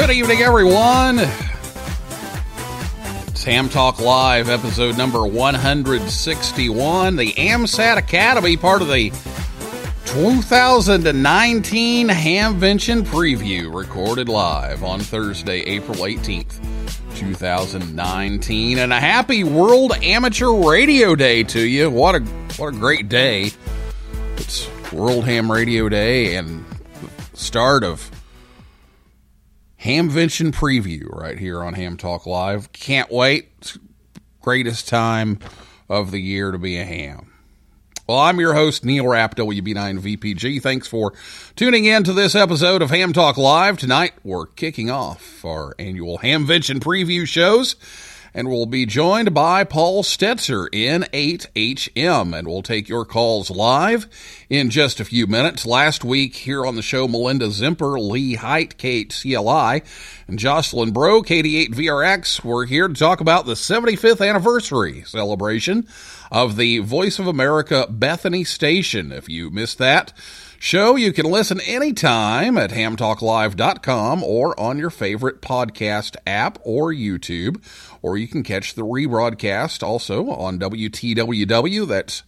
Good evening, everyone. It's Ham Talk Live, episode number 161. The AMSAT Academy, part of the 2019 Hamvention Preview, recorded live on Thursday, April 18th, 2019. And a happy World Amateur Radio Day to you. What a what a great day. It's World Ham Radio Day and the start of Hamvention preview right here on Ham Talk Live. Can't wait. Greatest time of the year to be a ham. Well, I'm your host, Neil Rapp, WB9VPG. Thanks for tuning in to this episode of Ham Talk Live. Tonight, we're kicking off our annual Hamvention preview shows, and we'll be joined by Paul Stetzer in 8HM, and we'll take your calls live in just a few minutes. Last week here on the show, Melinda Zimper, Lee Height, Kate CLI, and Jocelyn Bro, KD8VRX, were here to talk about the 75th anniversary celebration of the Voice of America Bethany Station. If you missed that, show. You can listen anytime at hamtalklive.com or on your favorite podcast app or YouTube, or you can catch the rebroadcast also on WTWW. That's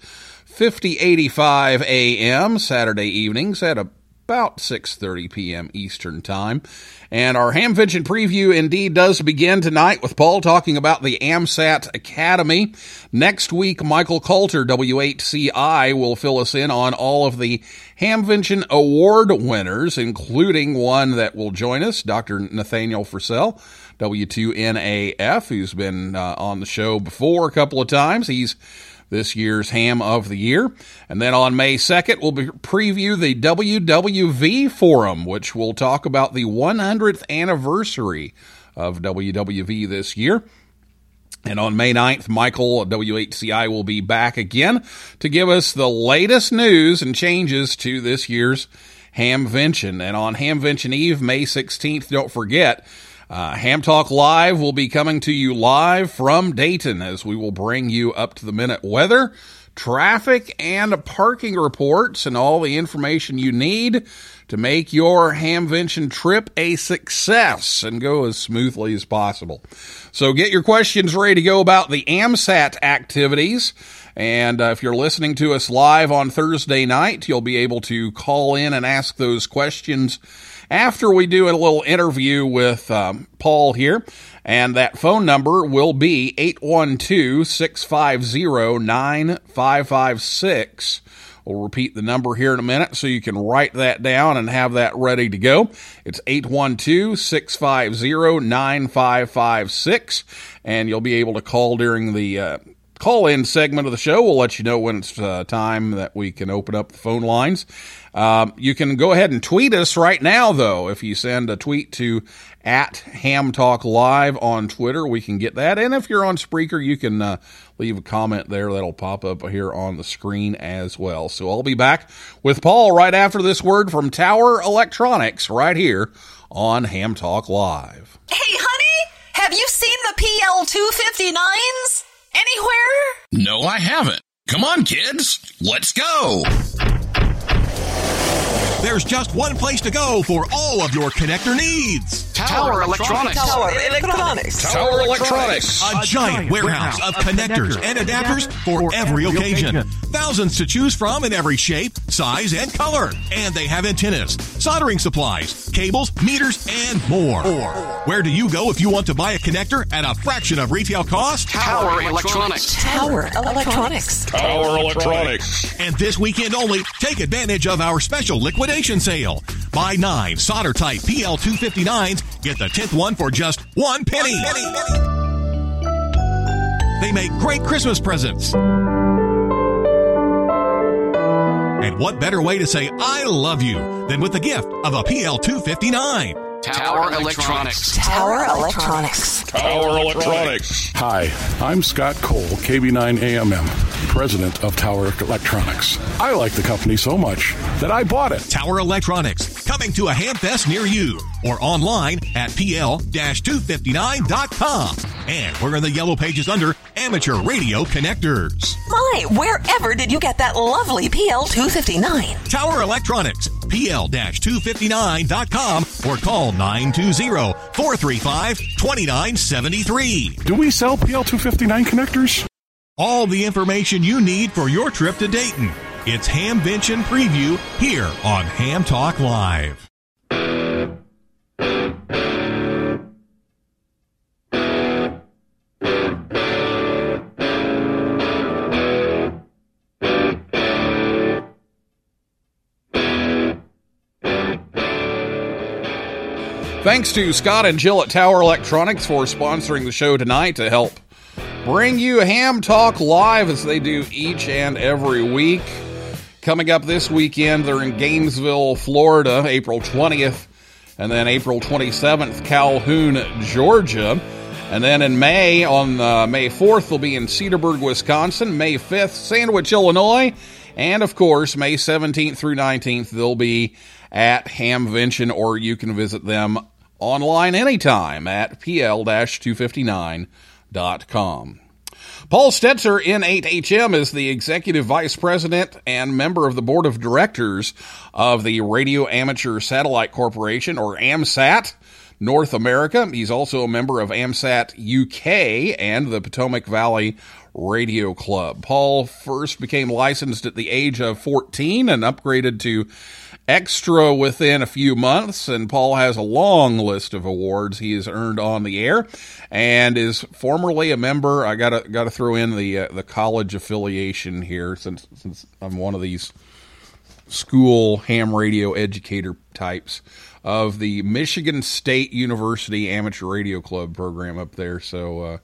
5085 AM Saturday evenings at about 6:30 p.m. Eastern Time. And our Hamvention preview indeed does begin tonight with Paul talking about the AMSAT Academy. Next week, Michael Coulter, W8CI, will fill us in on all of the Hamvention Award winners, including one that will join us, Dr. Nathaniel Frissell, W2NAF, who's been uh, on the show before a couple of times. He's this year's Ham of the Year. And then on May 2nd, we'll preview the WWV Forum, which will talk about the 100th anniversary of WWV this year. And on May 9th, Michael W8CI will be back again to give us the latest news and changes to this year's Hamvention. And on Hamvention Eve, May 16th, don't forget, uh, Ham Talk Live will be coming to you live from Dayton as we will bring you up to the minute weather, traffic, and parking reports and all the information you need to make your Hamvention trip a success and go as smoothly as possible. So get your questions ready to go about the AMSAT activities. And uh, if you're listening to us live on Thursday night, you'll be able to call in and ask those questions after we do a little interview with um, Paul here. And that phone number will be 812 650 9556. We'll repeat the number here in a minute so you can write that down and have that ready to go. It's 812 650 9556. And you'll be able to call during the uh, call in segment of the show. We'll let you know when it's uh, time that we can open up the phone lines. Um, you can go ahead and tweet us right now, though. If you send a tweet to at Ham Talk Live on Twitter, we can get that. And if you're on Spreaker, you can uh, leave a comment there that'll pop up here on the screen as well. So I'll be back with Paul right after this word from Tower Electronics right here on Ham Talk Live. Hey, honey, have you seen the PL259s? anywhere? No, I haven't. Come on, kids. Let's go. There's just one place to go for all of your connector needs. Tower Electronics. Tower Electronics. Tower Electronics. A giant warehouse of connectors and adapters for every occasion. Thousands to choose from in every shape, size, and color. And they have antennas, soldering supplies, cables, meters, and more. Where do you go if you want to buy a connector at a fraction of retail cost? Tower Electronics. Tower Electronics. Tower Electronics. And this weekend only, take advantage of our special liquidation sale. Buy nine solder type PL259s, get the 10th one for just one penny. They make great Christmas presents. And what better way to say I love you than with the gift of a PL259? Tower Electronics. Tower Electronics. Tower Electronics. Hi, I'm Scott Cole, KB9AMM, president of Tower Electronics. I like the company so much that I bought it. Tower Electronics, coming to a Hamfest near you or online at pl-259.com. And we're in the yellow pages under Amateur Radio Connectors. My, wherever did you get that lovely PL259? Tower Electronics, pl-259.com or call 920-435-2973. Do we sell PL259 connectors? All the information you need for your trip to Dayton. It's Hamvention Preview here on Ham Talk Live. Thanks to Scott and Jill at Tower Electronics for sponsoring the show tonight to help bring you Ham Talk live as they do each and every week. Coming up this weekend, they're in Gainesville, Florida, April 20th, and then April 27th, Calhoun, Georgia. And then in May, on uh, May 4th, they'll be in Cedarburg, Wisconsin. May 5th, Sandwich, Illinois. And of course, May 17th through 19th, they'll be at Hamvention, or you can visit them online anytime at pl-259.com. Paul Stetzer, N8HM, is the executive vice president and member of the board of directors of the Radio Amateur Satellite Corporation, or AMSAT, North America. He's also a member of AMSAT UK and the Potomac Valley Radio Club. Paul first became licensed at the age of 14 and upgraded to extra within a few months, and Paul has a long list of awards he has earned on the air, and is formerly a member. I gotta gotta throw in the uh, the college affiliation here, since since I'm one of these school ham radio educator types of the Michigan State University Amateur Radio Club program up there. So. Uh,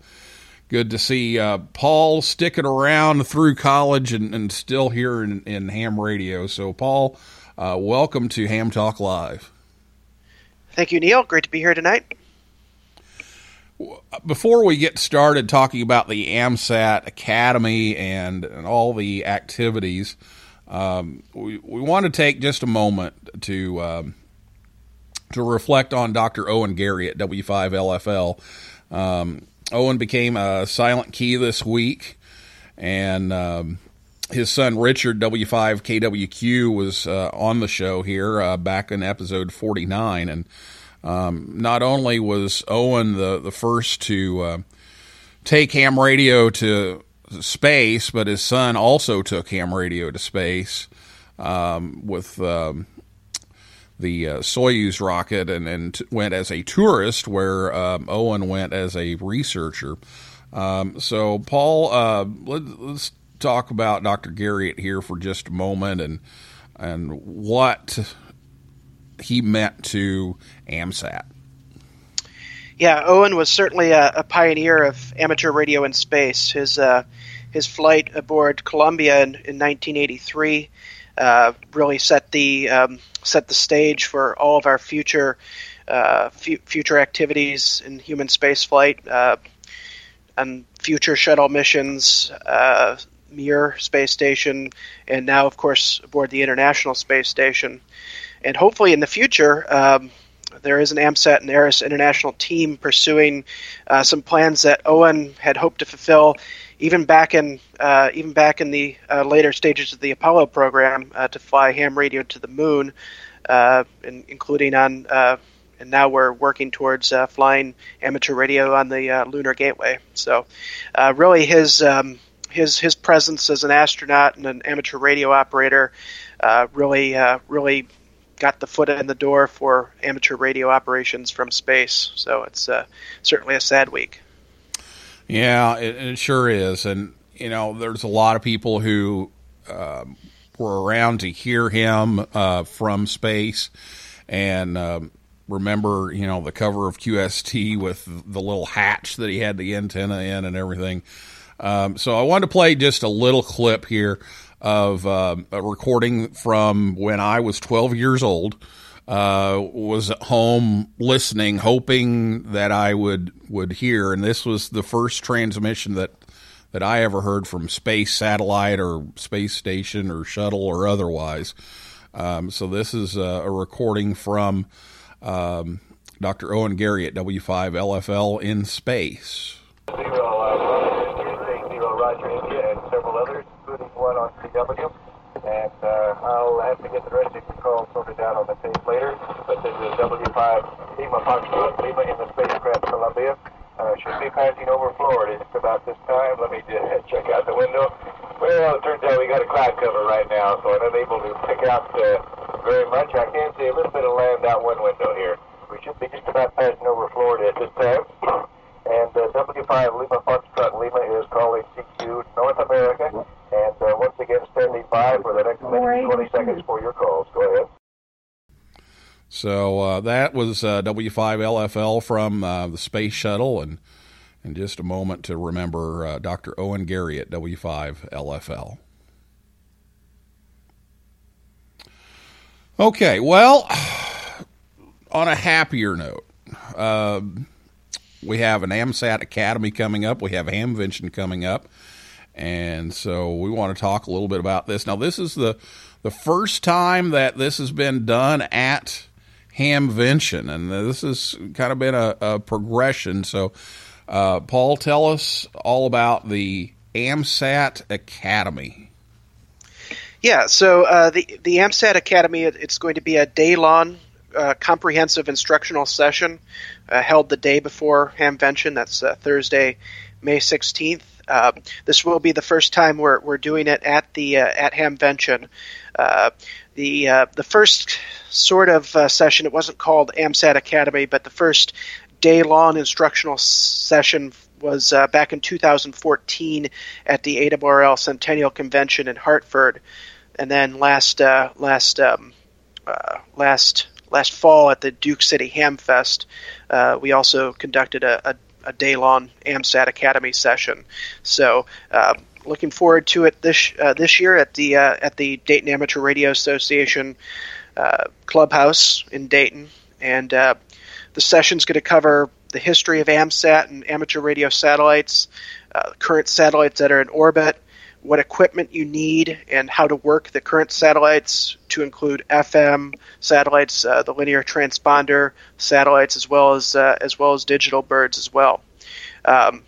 good to see uh, Paul sticking around through college and, and still here in, in ham radio. So, Paul, uh, welcome to Ham Talk Live. Thank you, Neil. Great to be here tonight. Before we get started talking about the AMSAT Academy and, and all the activities, um, we, we want to take just a moment to um, to reflect on Dr. Owen Garriott W5LFL. Um, Owen became a silent key this week, and um, his son Richard W5KWQ was uh, on the show here uh, back in episode 49, and um, not only was Owen the the first to uh, take ham radio to space, but his son also took ham radio to space um, with. Um, the uh, Soyuz rocket and, and went as a tourist, where um, Owen went as a researcher. Um, so, Paul, uh, let, us talk about Dr. Garriott here for just a moment and and what he meant to AMSAT. Yeah, Owen was certainly a, a pioneer of amateur radio in space. His uh, his flight aboard Columbia in, in 1983 uh, really set the um, set the stage for all of our future uh, f- future activities in human space flight uh, and future shuttle missions, uh, Mir space station, and now, of course, aboard the International Space Station. And hopefully, in the future, um, there is an AMSAT and ARISS international team pursuing uh, some plans that Owen had hoped to fulfill even back in uh, even back in the uh, later stages of the Apollo program uh, to fly ham radio to the moon, uh, in, including on. Uh, and now we're working towards flying amateur radio on the lunar gateway. So, really, his um, his his presence as an astronaut and an amateur radio operator uh, really uh, really got the foot in the door for amateur radio operations from space. So it's uh, certainly a sad week. Yeah, it, it sure is, and you know, there's a lot of people who um, were around to hear him uh, from space, and um, remember, you know, the cover of QST with the little hatch that he had the antenna in and everything. Um, so I wanted to play just a little clip here of um a recording from when I was 12 years old. Uh, was at home listening, hoping that I would would hear, and this was the first transmission that that I ever heard from space satellite or space station or shuttle or otherwise. Um, so this is a, a recording from um, Dr. Owen Garriott W5 LFL in space. India, and several others, including one on CW. And uh, I'll have to get the rest of your calls sorted out on the tape later. But this is W5 Lima Foxtrot Lima in the spacecraft Columbia. Uh, should be passing over Florida just about this time. Let me just check out the window. Well, it turns out we got a cloud cover right now, so I'm unable to pick out uh, very much. I can see a little bit of land out one window here. We should be just about passing over Florida at this time. And uh, W5 Lima Foxtrot Lima is calling CQ North America. And uh, once again, standing by for the next minute and 20 seconds for your calls. Go ahead. So uh, that was uh, W5 LFL from uh, the space shuttle, and in just a moment to remember uh, Dr. Owen Garriott W5 LFL. Okay, well, on a happier note, um we have an AMSAT Academy coming up. We have Hamvention coming up. And so we want to talk a little bit about this. Now, this is the the first time that this has been done at Hamvention, and this has kind of been a, a progression. So, uh, Paul, tell us all about the AMSAT Academy. Yeah, so uh, the the AMSAT Academy it- it's going to be a day long uh, comprehensive instructional session uh, held the day before Hamvention. That's uh, Thursday, May sixteenth. Uh, this will be the first time we're, we're doing it at the uh, at Hamvention. Uh, the uh, the first sort of session it wasn't called AMSAT Academy, but the first day long instructional session was back in 2014 at the ARRL Centennial Convention in Hartford, and then last last um, last last fall at the Duke City Hamfest, uh, we also conducted a, a, a day long AMSAT Academy session. So. Uh, Looking forward to it this uh, this year at the uh, at the Dayton Amateur Radio Association uh, clubhouse in Dayton, and uh, the session's going to cover the history of AMSAT and amateur radio satellites, current satellites that are in orbit, what equipment you need, and how to work the current satellites to include FM satellites, uh, the linear transponder satellites, as well as uh, as well as digital birds as well. Um,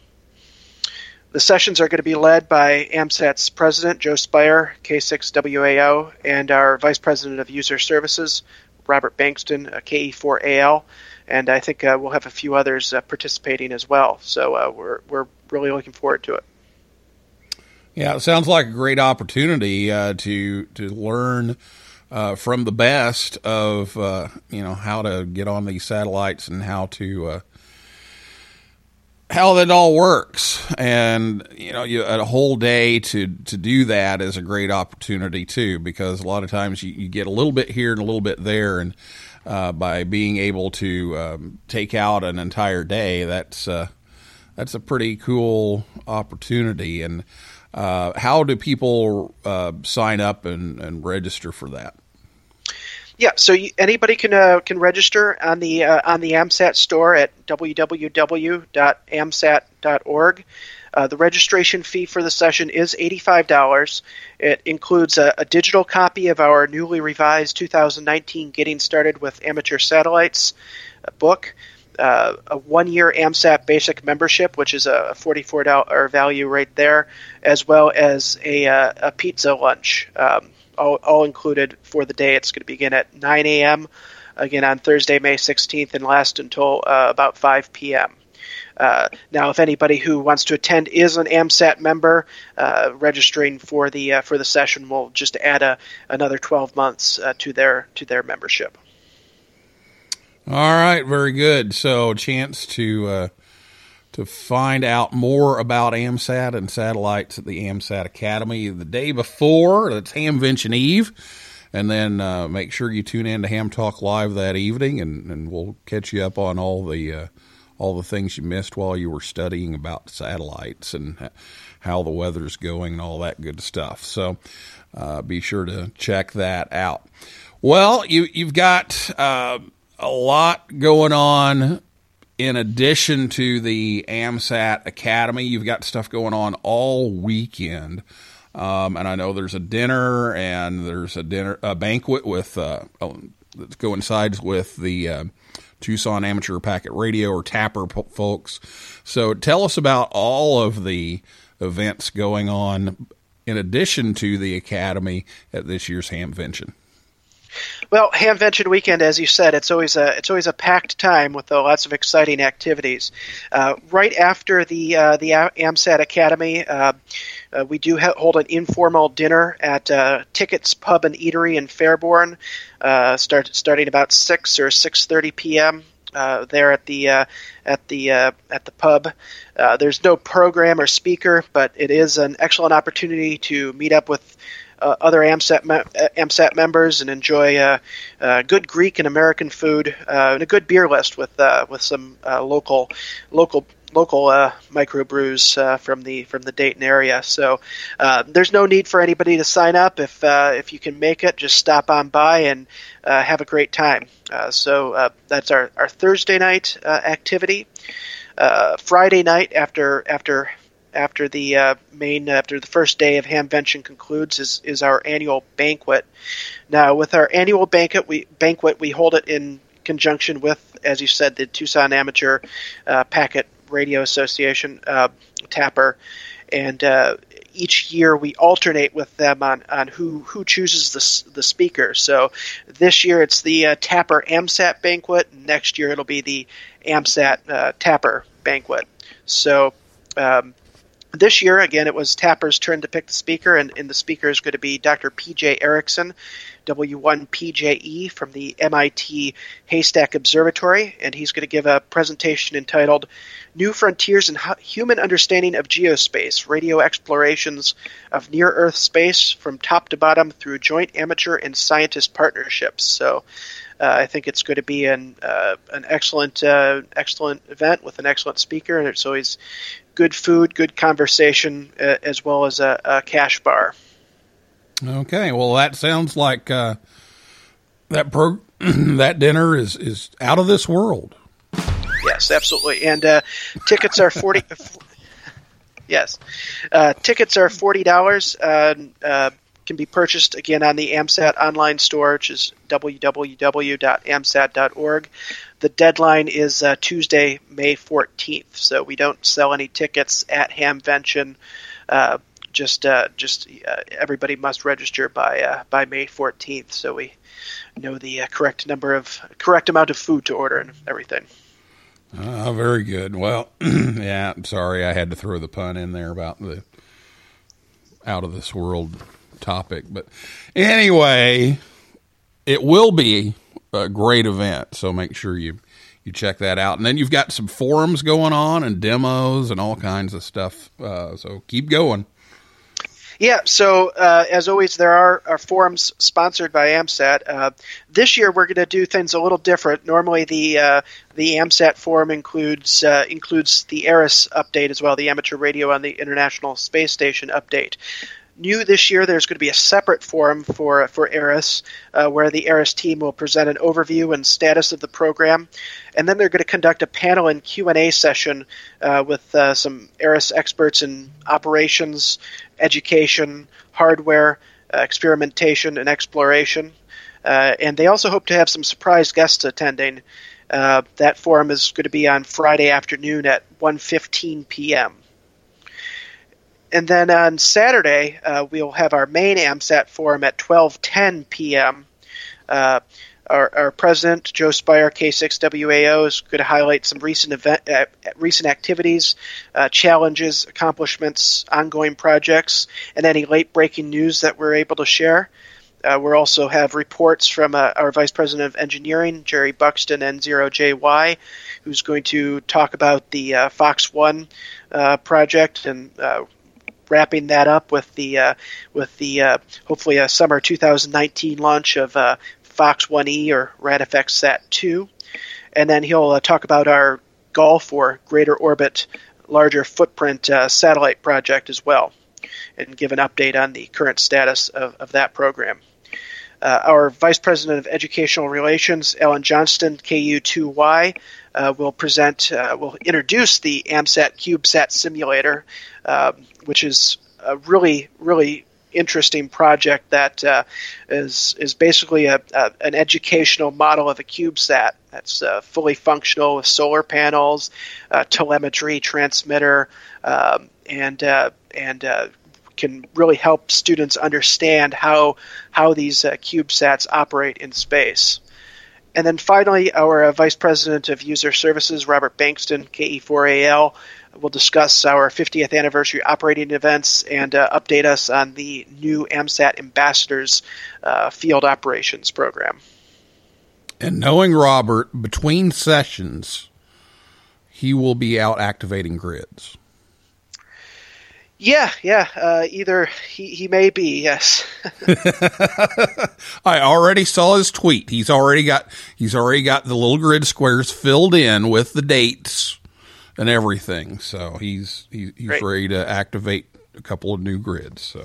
the sessions are going to be led by AMSAT's president, Joe Spier, K6WAO, and our vice president of user services, Robert Bankston, uh, KE4AL, and I think uh, we'll have a few others uh, participating as well. So uh, we're we're really looking forward to it. Yeah, it sounds like a great opportunity uh, to to learn uh, from the best of uh, you know how to get on these satellites and how to uh, how that all works. And you know, you, a whole day to to do that is a great opportunity too, because a lot of times you, you get a little bit here and a little bit there, and uh, by being able to um, take out an entire day, that's uh, that's a pretty cool opportunity. And uh, how do people uh, sign up and, and register for that? Yeah, so you, anybody can uh, can register on the uh, on the AMSAT store at www.amsat.org. Uh, the registration fee for the session is $85. It includes a, a digital copy of our newly revised 2019 Getting Started with Amateur Satellites uh, book, uh, a one-year AMSAT basic membership, which is a forty-four dollar value right there, as well as a, uh, a pizza lunch, um, all, all included for the day. It's going to begin at 9 a.m. again on Thursday, May 16th, and last until uh, about 5 p.m. Uh, now, if anybody who wants to attend is an AMSAT member, uh, registering for the uh, for the session will just add a, another 12 months to their to their membership. All right, very good. So, chance to uh, to find out more about AMSAT and satellites at the AMSAT Academy the day before. That's Hamvention Eve. And then uh, make sure you tune in to Ham Talk Live that evening, and, and we'll catch you up on all the uh, all the things you missed while you were studying about satellites and how the weather's going and all that good stuff. So uh, be sure to check that out. Well, you you've got uh, a lot going on in addition to the AMSAT Academy, you've got stuff going on all weekend. Um, and I know there's a dinner and there's a dinner, a banquet with, uh, that coincides with the, uh, Tucson Amateur Packet Radio or TAPR folks. So tell us about all of the events going on in addition to the Academy at this year's Hamvention. Well, Hamvention weekend, as you said, it's always a it's always a packed time with uh, lots of exciting activities. Uh, right after the uh, the AMSAT Academy, uh, uh, we do ha- hold an informal dinner at uh, Tickets Pub and Eatery in Fairborn, start starting about six or six thirty p.m. there at the at the at the pub. there's no program or speaker, but it is an excellent opportunity to meet up with uh, Uh, other AMSAT, me- uh, AMSAT members and enjoy uh, uh, good Greek and American food uh, and a good beer list with with some local local local uh, microbrews uh, from the from the Dayton area. So uh, there's no need for anybody to sign up. If if you can make it, just stop on by and have a great time. so that's our, our Thursday night activity. Friday night after after after the uh, main after the first day of Hamvention concludes is is our annual banquet. Now, with our annual banquet, we banquet we hold it in conjunction with, as you said, the Tucson Amateur uh, Packet Radio Association uh, TAPR, and uh, each year we alternate with them on, on who who chooses the the speaker. So this year it's the uh, TAPR AMSAT banquet. Next year it'll be the AMSAT uh, TAPR banquet. So. Um, this year, again, it was TAPR's turn to pick the speaker, and, and the speaker is going to be Dr. P.J. Erickson, W1PJE from the MIT Haystack Observatory, and he's going to give a presentation entitled New Frontiers in Human Understanding of Geospace Radio Explorations of Near Earth Space from Top to Bottom through Joint Amateur and Scientist Partnerships. So, I think it's going to be an uh, an excellent uh, excellent event with an excellent speaker, and it's always good food, good conversation, uh, as well as a, a, cash bar. Okay, well, that sounds like uh, that pro- that dinner is is out of this world. Yes, absolutely, and uh, tickets are forty. yes, tickets are forty dollars can be purchased again on the AMSAT online store, which is www.amsat.org. The deadline is uh, Tuesday, May 14th, so we don't sell any tickets at Hamvention. Uh, just, uh, just uh, everybody must register by uh, by May 14th, so we know the uh, correct number of correct amount of food to order and everything. Oh, very good. Well, yeah, I'm sorry I had to throw the pun in there about the out of this world topic. But anyway, it will be a great event. So make sure you you check that out. And then you've got some forums going on and demos and all kinds of stuff. Uh, so keep going. Yeah, so uh, as always, there are, forums sponsored by AMSAT. Uh, this year, we're going to do things a little different. Normally, the uh, the AMSAT forum includes uh, includes the ARISS update as well, the amateur radio on the International Space Station update new this year, there's going to be a separate forum for for ARISS, uh, where the ARISS team will present an overview and status of the program, and then they're going to conduct a panel and Q and A session uh, with uh, some ARISS experts in operations, education, hardware, uh, experimentation, and exploration. Uh, and they also hope to have some surprise guests attending. Uh, that forum is going to be on Friday afternoon at 1:15 p.m. And then on Saturday, uh, we'll have our main AMSAT forum at 12:10 p.m. Uh, our, our president, Joe Spier, K6WAO, is going to highlight some recent event, uh, recent activities, uh, challenges, accomplishments, ongoing projects, and any late breaking news that we're able to share. Uh, we'll also have reports from uh, our Vice President of Engineering, Jerry Buxton, N0JY, who's going to talk about the Fox One project and wrapping that up with the uh, with the uh, hopefully a summer 2019 launch of uh, Fox 1E or RadFX Sat 2, and then he'll uh, talk about our Golf or Greater Orbit Larger Footprint uh, satellite project as well, and give an update on the current status of, of that program. Uh, our Vice President of Educational Relations, Alan Johnston, KU2Y, uh, will present, uh, will introduce the AMSAT CubeSat simulator, uh, which is a really, really interesting project that uh, is is basically a, a, an educational model of a CubeSat. That's uh, fully functional with solar panels, uh, telemetry transmitter, um, and and can really help students understand how how these uh, CubeSats operate in space. And then finally, our uh, Vice President of User Services, Robert Bankston, KE4AL, will discuss our 50th anniversary operating events and uh, update us on the new AMSAT Ambassadors uh, Field Operations Program. And knowing Robert, between sessions, he will be out activating grids. Yeah, yeah. Uh, either he, he may be, yes. I already saw his tweet. He's already got he's already got the little grid squares filled in with the dates and everything. So he's he, he's Great. ready to activate a couple of new grids. So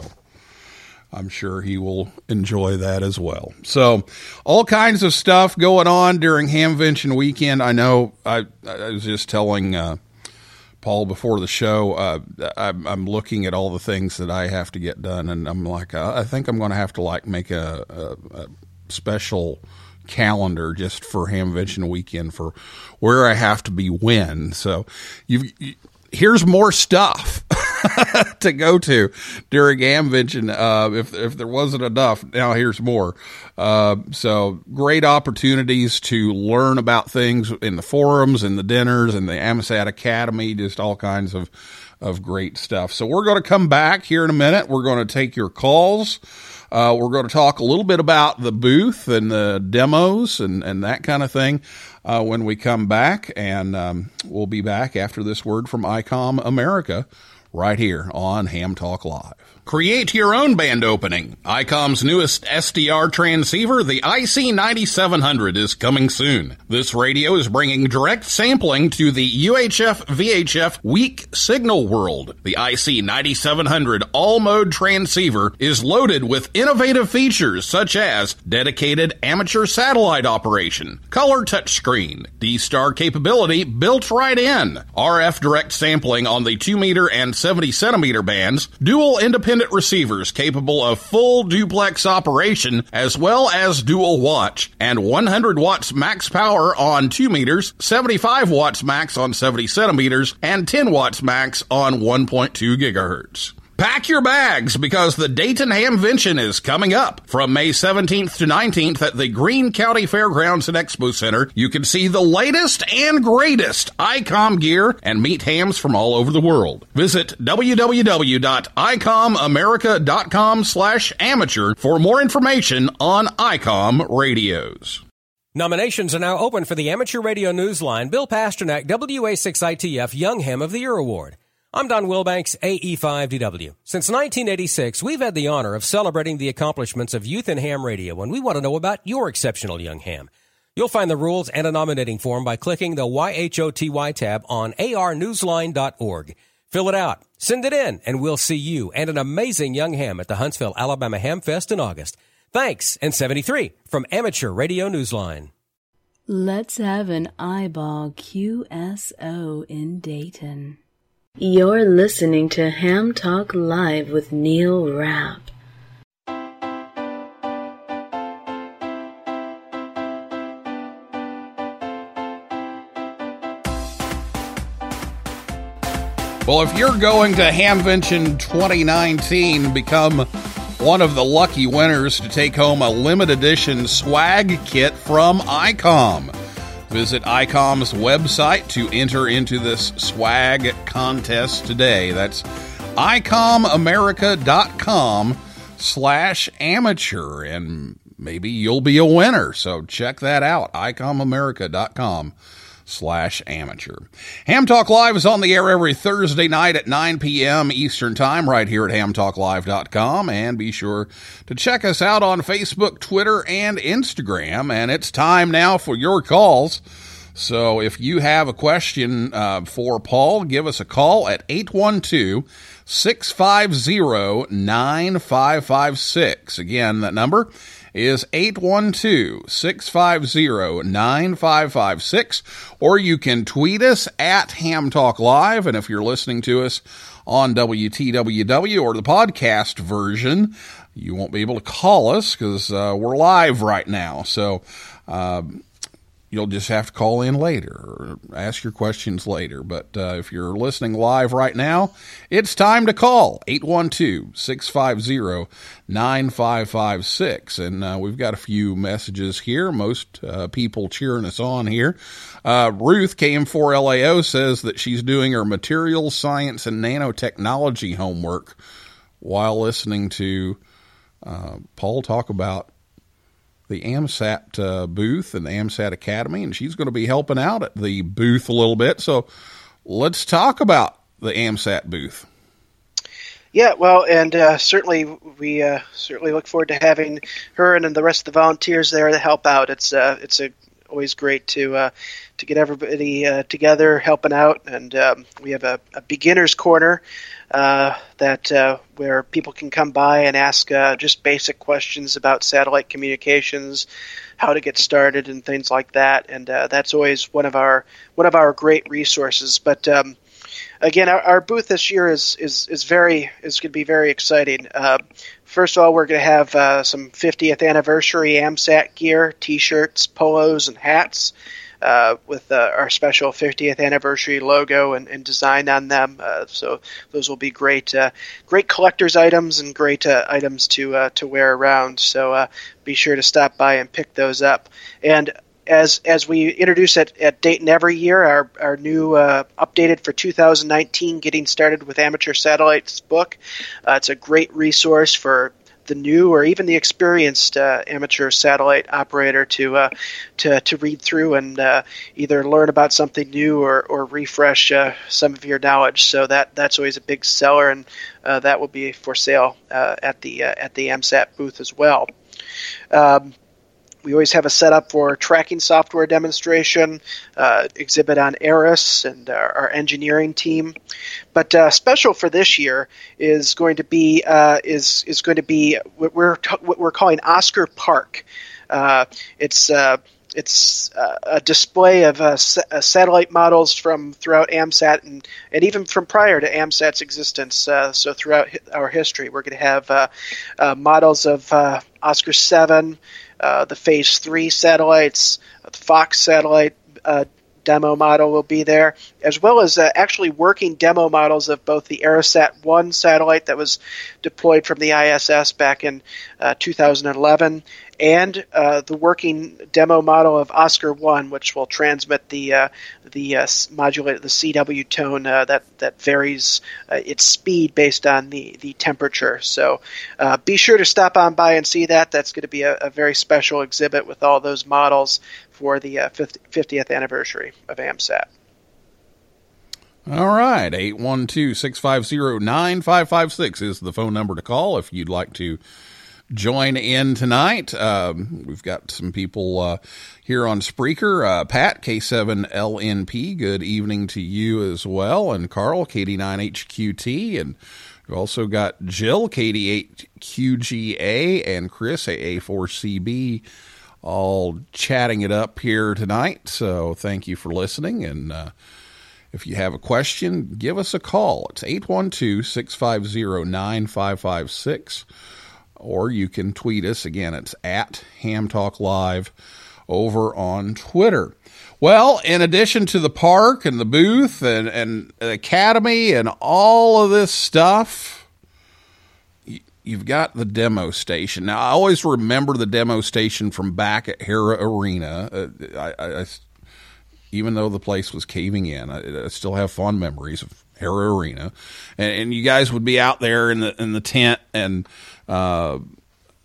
I'm sure he will enjoy that as well. So all kinds of stuff going on during Hamvention weekend. I know I I was just telling uh, Paul before the show. Uh, I'm, I'm looking at all the things that I have to get done, and I'm like, uh, I think I'm going to have to like make a, a, a special calendar just for Hamvention weekend for where I have to be when. So you here's more stuff to go to during Hamvention. Uh, if if there wasn't enough, now here's more. Uh, so great opportunities to learn about things in the forums and the dinners and the AMSAT Academy, just all kinds of of great stuff. So we're going to come back here in a minute. We're going to take your calls. Uh, we're going to talk a little bit about the booth and the demos and, and that kind of thing uh, when we come back. And um, we'll be back after this word from ICOM America right here on Ham Talk Live. Create your own band opening. ICOM's newest SDR transceiver, the IC9700, is coming soon. This radio is bringing direct sampling to the UHF VHF weak signal world. The IC9700 all mode transceiver is loaded with innovative features such as dedicated amateur satellite operation, color touchscreen, D-Star capability built right in, RF direct sampling on the 2 meter and 70 centimeter bands, dual independent receivers capable of full duplex operation as well as dual watch, and 100 watts max power on 2 meters, 75 watts max on 70 centimeters, and 10 watts max on 1.2 gigahertz. Pack your bags because the Dayton Hamvention is coming up. From May 17th to 19th at the Greene County Fairgrounds and Expo Center, you can see the latest and greatest ICOM gear and meet hams from all over the world. Visit www.icomamerica.com slash amateur for more information on ICOM radios. Nominations are now open for the Amateur Radio Newsline Bill Pasternak WA6ITF Young Ham of the Year Award. I'm Don Wilbanks, AE5DW. Since 1986, we've had the honor of celebrating the accomplishments of youth in ham radio, and we want to know about your exceptional young ham. You'll find the rules and a nominating form by clicking the YHOTY tab on arnewsline.org. Fill it out, send it in, and we'll see you and an amazing young ham at the Huntsville, Alabama Ham Fest in August. Thanks, and 73 from Amateur Radio Newsline. Let's have an eyeball QSO in Dayton. You're listening to Ham Talk Live with Neil Rapp. Well, if you're going to Hamvention 2019, become one of the lucky winners to take home a limited edition swag kit from ICOM. Visit ICOM's website to enter into this swag contest today. That's ICOMAmerica.com slash amateur, and maybe you'll be a winner. So check that out, ICOMAmerica.com slash amateur. Ham Talk Live is on the air every Thursday night at 9 p.m. Eastern Time right here at hamtalklive.com. And be sure to check us out on Facebook, Twitter, and Instagram. And it's time now for your calls. So if you have a question uh, for Paul, give us a call at 812 650 9556. Again, that number is 812-650-9556 or you can tweet us at Ham Talk Live and if you're listening to us on WTWW or the podcast version you won't be able to call us because uh, we're live right now. So uh, you'll just have to call in later or ask your questions later. But uh, if you're listening live right now, it's time to call 812 650 9556. And uh, we've got a few messages here. Most uh, people cheering us on here. Uh, Ruth KM4LAO says that she's doing her materials science and nanotechnology homework while listening to uh, Paul talk about the AMSAT uh, booth and the AMSAT Academy, and she's going to be helping out at the booth a little bit. So let's talk about the AMSAT booth. Yeah, well, and uh, certainly we uh, certainly look forward to having her and the rest of the volunteers there to help out. It's uh, it's a, always great to uh, to get everybody uh, together helping out, and um, we have a, a beginners corner uh, that uh, where people can come by and ask uh, just basic questions about satellite communications, how to get started, and things like that. And uh, that's always one of our one of our great resources. But um, again, our, our booth this year is is is very is going to be very exciting. Uh, first of all, we're going to have uh, some 50th anniversary AMSAT gear, T-shirts, polos, and hats uh, with uh, our special 50th anniversary logo and, and design on them. Uh, so those will be great, uh, great collector's items and great items to to wear around. So be sure to stop by and pick those up. And as as we introduce at, at Dayton every year, our our new uh, updated for 2019, getting started with amateur satellites book. Uh, it's a great resource for the new or even the experienced uh, amateur satellite operator to uh, to to read through and uh, either learn about something new or or refresh uh, some of your knowledge. So that that's always a big seller, and that will be for sale at the at the AMSAT booth as well. Um, we always have a setup for tracking software demonstration, uh, exhibit on ARISS and our, our engineering team. But uh, special for this year is going to be uh, is is going to be what we're t- what we're calling Oscar Park. Uh, it's uh, it's uh, a display of sa- satellite models from throughout AMSAT and, and even from prior to AMSAT's existence. So throughout hi- our history, we're going to have models of Oscar Seven, uh, the Phase Three satellites, uh, the Fox satellite. Uh, Demo model will be there, as well as uh, actually working demo models of both the ARISSat 1 satellite that was deployed from the ISS back in uh, 2011 and uh, the working demo model of Oscar One, which will transmit the uh, the uh, modulate the CW tone uh, that that varies uh, its speed based on the the temperature. So uh, be sure to stop on by and see that. That's going to be a, a very special exhibit with all those models for the uh, 50th anniversary of AMSAT. All right, 812-650-9556 is the phone number to call if you'd like to join in tonight. Um, we've got some people uh, here on Spreaker. Uh, Pat, K7LNP, good evening to you as well. And Carl, KD9HQT. And we've also got Jill, KD8QGA, and Chris, AA4CB, all chatting it up here tonight. So thank you for listening. And uh, if you have a question, give us a call. It's 812 650 9556 or you can tweet us. Again, it's at Ham Talk Live, over on Twitter. Well, in addition to the park and the booth and, and the academy and all of this stuff, you've got the demo station. Now, I always remember the demo station from back at Hara Arena. Uh, I, I- I- even though the place was caving in, I, still have fond memories of Hara Arena, and, and you guys would be out there in the in the tent, and uh,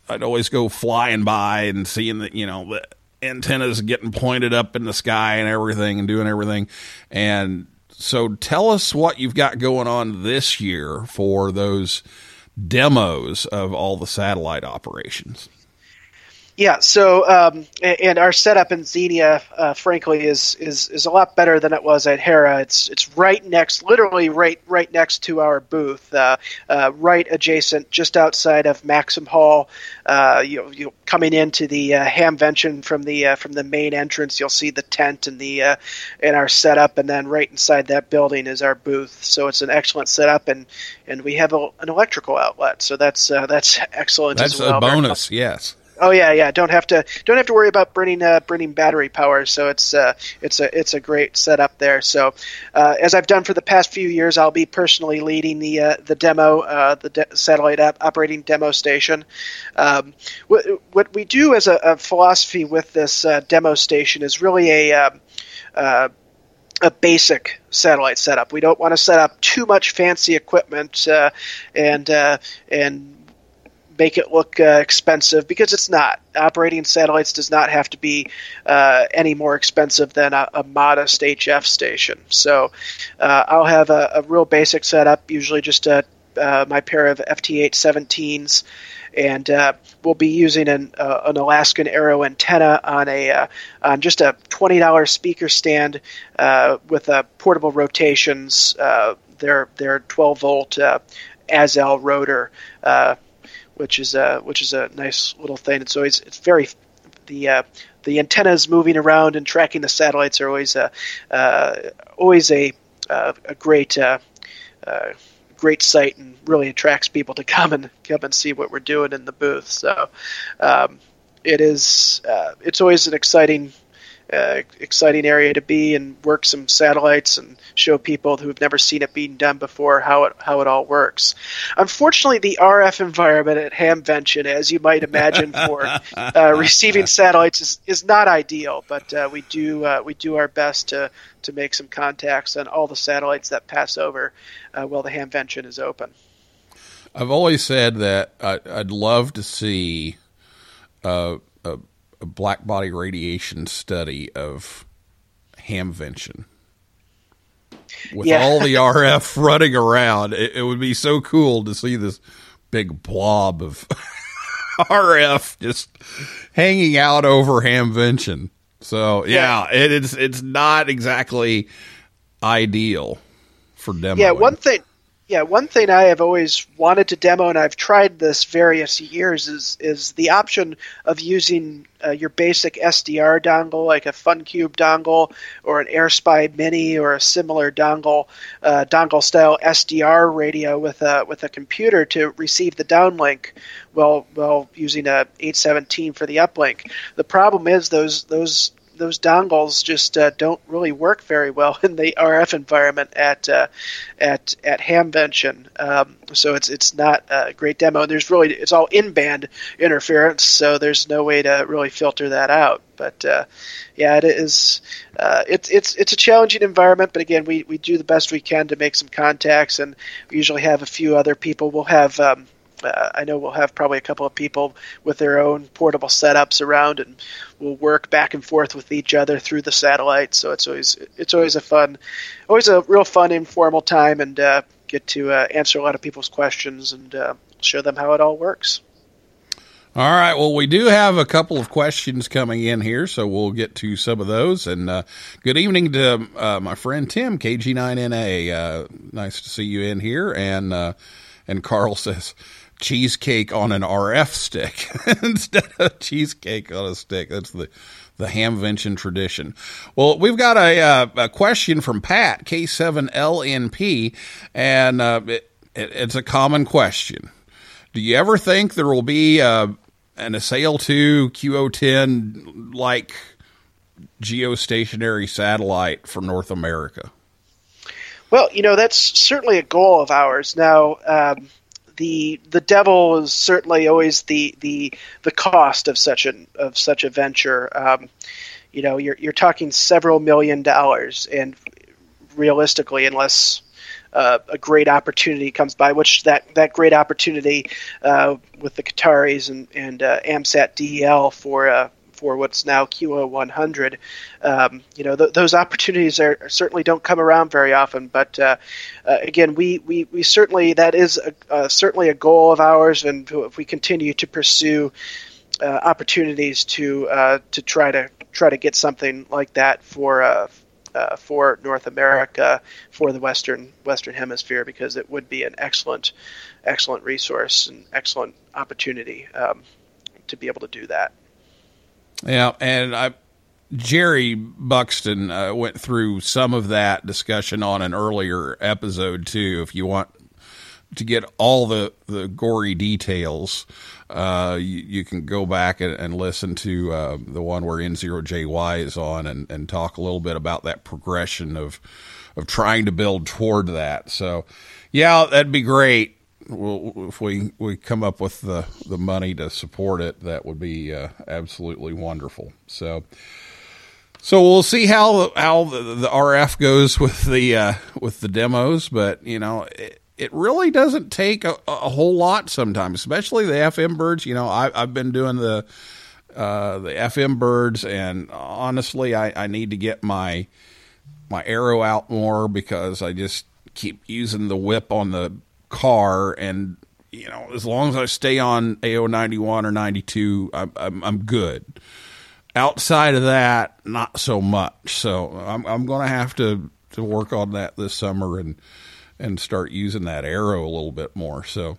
I'd always go flying by and seeing that you know the antennas getting pointed up in the sky and everything, and doing everything, and so tell us what you've got going on this year for those demos of all the satellite operations. Yeah. So, um, and our setup in Xenia, uh, frankly, is is is a lot better than it was at Hara. It's it's right next, literally right right next to our booth, uh, uh, right adjacent, just outside of Maxim Hall. Uh, you you coming into the uh, Hamvention from the uh, from the main entrance, you'll see the tent and the uh, and our setup, and then right inside that building is our booth. So it's an excellent setup, and and we have a, an electrical outlet, so that's uh, that's excellent. That's as well. a bonus, yes. Oh yeah, yeah. Don't have to don't have to worry about burning uh, burning battery power. So it's uh, it's a it's a great setup there. So uh, as I've done for the past few years, I'll be personally leading the uh, the demo, uh, the de- satellite operating demo station. Um, what, what we do as a, a philosophy with this uh, demo station is really a um, uh, a basic satellite setup. We don't want to set up too much fancy equipment uh, and uh, and make it look uh, expensive because it's not. Operating satellites does not have to be uh, any more expensive than a, a modest HF station. So uh, I'll have a, a real basic setup, usually just a, uh, my pair of FT-817s. And uh, we'll be using an, uh, an Alaskan Arrow antenna on a on just a twenty dollars speaker stand with a portable rotations. They're they're twelve volt Azel rotor. Which is a which is a nice little thing. It's always it's very the uh, the antennas moving around and tracking the satellites are always a uh, always a uh, a great uh, uh, great sight and really attracts people to come and come and see what we're doing in the booth. So um, it is it's always an exciting. Uh, exciting area to be and work some satellites and show people who have never seen it being done before how it how it all works. Unfortunately, the RF environment at Hamvention, as you might imagine, for uh, receiving satellites is, is not ideal. But uh, we do uh, we do our best to to make some contacts on all the satellites that pass over uh, while the Hamvention is open. I've always said that I, I'd love to see a, a black body radiation study of hamvention with Yeah. all the RF running around. It, it would be so cool to see this big blob of RF just hanging out over hamvention. So yeah, it is. It's not exactly ideal for demo. Yeah, one thing. Yeah, one thing I have always wanted to demo, and I've tried this various years, is is the option of using uh, your basic SDR dongle, like a FunCube dongle or an AirSpy Mini or a similar dongle, uh, dongle style SDR radio with a with a computer to receive the downlink, while while using a 817 for the uplink. The problem is those those those dongles just uh, don't really work very well in the RF environment at uh, at at Hamvention. Um, so it's it's not a great demo. And there's really it's all in band interference, so there's no way to really filter that out. But uh, yeah, it is uh, it's it's it's a challenging environment. But again, we we do the best we can to make some contacts, and we usually have a few other people. We'll have. Um, uh, I know we'll have probably a couple of people with their own portable setups around, and we'll work back and forth with each other through the satellite. So it's always it's always a fun, always a real fun informal time, and uh, get to uh, answer a lot of people's questions and uh, show them how it all works. All right. Well, we do have a couple of questions coming in here, so we'll get to some of those. And uh, good evening to uh, my friend Tim, KG9NA. Uh, nice to see you in here. And uh, and Carl says cheesecake on an RF stick instead of cheesecake on a stick. That's the the Hamvention tradition. Well, we've got a, uh, a question from Pat K7LNP, and uh, it, it, it's a common question. Do you ever think there will be uh, an Assail 2 QO-100 like geostationary satellite for North America? Well, you know that's certainly a goal of ours. Now, um, the the devil is certainly always the the the cost of such an of such a venture. Um, you know, you're you're talking several million dollars, and realistically, unless uh, a great opportunity comes by, which that, that great opportunity uh, with the Qataris and, and uh, AMSAT-DL for uh, for what's now QO 100, um, you know, th- those opportunities are certainly don't come around very often. But uh, uh, again, we, we, we certainly that is a, certainly a goal of ours, and if we continue to pursue opportunities to to try to try to get something like that for uh, for North America, for the Western Western Hemisphere, because it would be an excellent, excellent resource and excellent opportunity um, to be able to do that. Yeah, and I, Jerry Buxton uh, went through some of that discussion on an earlier episode too. If you want to get all the the gory details, uh, you, you, can go back and, and listen to uh, the one where N0JY is on and, and talk a little bit about that progression of of trying to build toward that. So, yeah, that'd be great. We'll, if we, we come up with the, the money to support it, that would be uh, absolutely wonderful. So, so we'll see how how the, the RF goes with the uh, with the demos, but you know. It, it really doesn't take a, a, whole lot sometimes, especially the FM birds. You know, I, have been doing the uh, the FM birds, and honestly, I, I need to get my my arrow out more because I just keep using the whip on the car, and you know, as long as I stay on AO ninety one or ninety two, I'm, I'm I'm good. Outside of that, not so much. So I'm I'm going to have to to work on that this summer and and start using that arrow a little bit more. So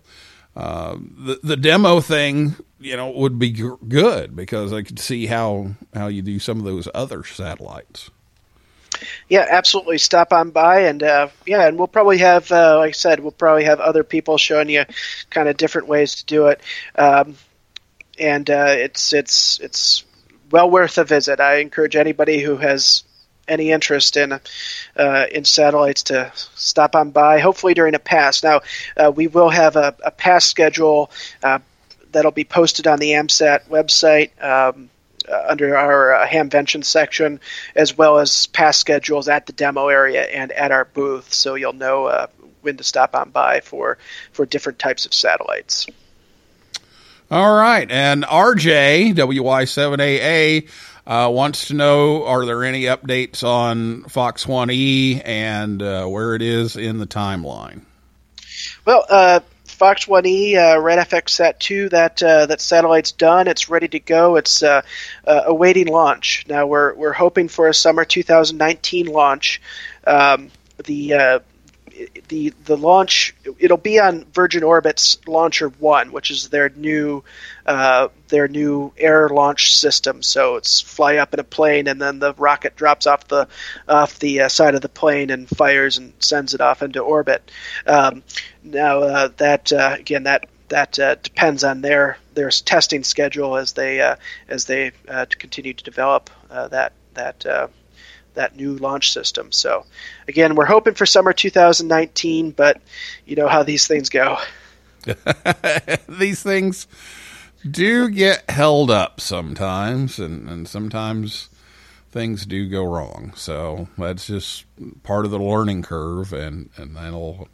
uh, the the demo thing, you know, would be good because I could see how how you do some of those other satellites. Yeah, absolutely. Stop on by and uh, yeah, and we'll probably have, uh, like I said, we'll probably have other people showing you kind of different ways to do it. Um, and uh, it's it's it's well worth a visit. I encourage anybody who has any interest in uh, in satellites to stop on by. Hopefully during a pass. Now uh, we will have a, a pass schedule uh, that'll be posted on the AMSAT website. Um, uh, under our uh, Hamvention section, as well as past schedules at the demo area and at our booth, so you'll know uh, when to stop on by for for different types of satellites. All right, and RJ WY7AA uh, wants to know are there any updates on Fox 1E and uh, where it is in the timeline? Well, Fox 1E, uh, RadFxSat-2, that uh, that satellite's done. It's ready to go. It's uh, uh, awaiting launch. Now we're we're hoping for a summer 2019 launch. Um, the uh, the the launch it'll be on Virgin Orbit's LauncherOne, which is their new uh, their new air launch system. So it's fly up in a plane, and then the rocket drops off the off the uh, side of the plane and fires and sends it off into orbit. Um, now uh, that uh, again that that uh, depends on their their testing schedule as they uh, as they continue to develop that that that new launch system. So, again, we're hoping for summer 2019, but you know how these things go. these things do get held up sometimes, and, and sometimes things do go wrong. So that's just part of the learning curve, and, and that'll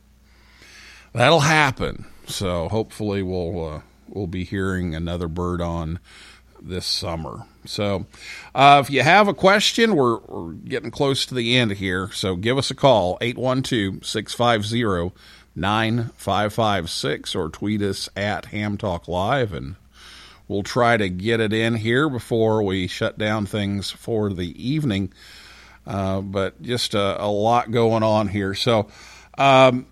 that'll happen. So hopefully we'll uh, we'll be hearing another bird on this summer. So, uh, if you have a question, we're, we're getting close to the end here. So, give us a call, 812 650 9556, or tweet us at Ham Talk Live, and we'll try to get it in here before we shut down things for the evening. Uh, but just a, a, lot going on here. So, um,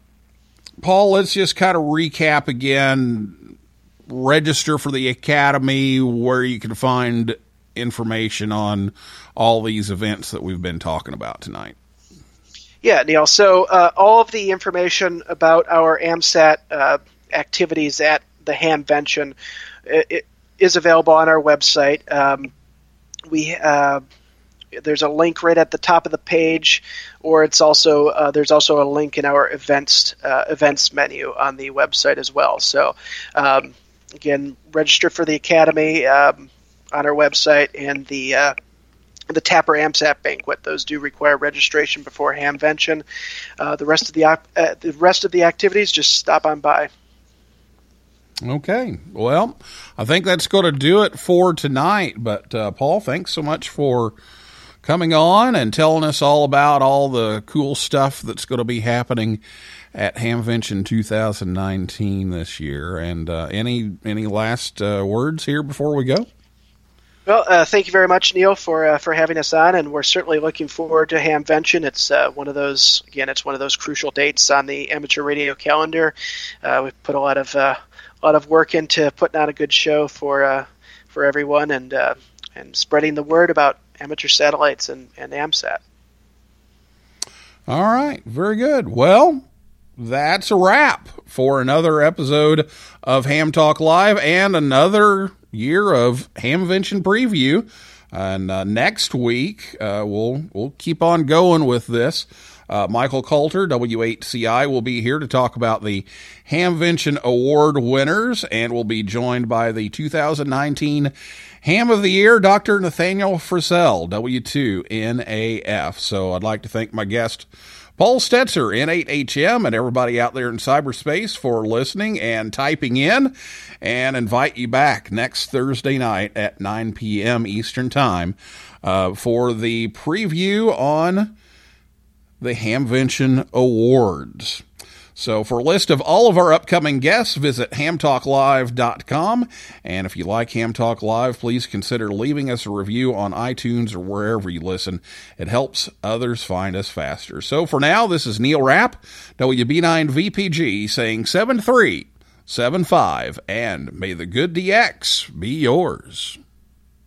Paul, let's just kind of recap again register for the academy where you can find information on all these events that we've been talking about tonight. Yeah, Neil. So uh, all of the information about our AMSAT uh, activities at the Hamvention it is available on our website. Um, we uh, there's a link right at the top of the page, or it's also uh, there's also a link in our events uh, events menu on the website as well. So um, again, register for the academy um, on our website and the uh, the TAPR AMSAT banquet. Those do require registration before Hamvention. Uh, the rest of the uh, the rest of the activities just stop on by. Okay. Well, I think that's going to do it for tonight. But, uh, Paul, thanks so much for coming on and telling us all about all the cool stuff that's going to be happening at Hamvention 2019 this year. And uh, any any last uh, words here before we go? Well, uh, thank you very much, Neil, for uh, for having us on, and we're certainly looking forward to Hamvention. It's uh, one of those again, it's one of those crucial dates on the amateur radio calendar. Uh, we've put a lot of uh, a lot of work into putting on a good show for uh, for everyone, and and spreading the word about amateur satellites and, and AMSAT. All right. Very good. Well, that's a wrap for another episode of Ham Talk Live and another year of Hamvention preview. And uh, next week, uh, we'll we'll keep on going with this. Uh, Michael Kalter, W8CI, will be here to talk about the Hamvention Award winners, and we'll be joined by the 2019 Ham of the Year, Dr. Nathaniel Frissell, W2NAF. So I'd like to thank my guest, Paul Stoetzer, N8HM, and everybody out there in cyberspace for listening and typing in, and invite you back next Thursday night at 9 p.m. Eastern Time uh, for the preview on the Hamvention Awards. So, for a list of all of our upcoming guests, visit hamtalklive.com. And if you like Ham Talk Live, please consider leaving us a review on iTunes or wherever you listen. It helps others find us faster. So, for now, this is Neil Rapp, WB9VPG, saying 7375, and may the good DX be yours.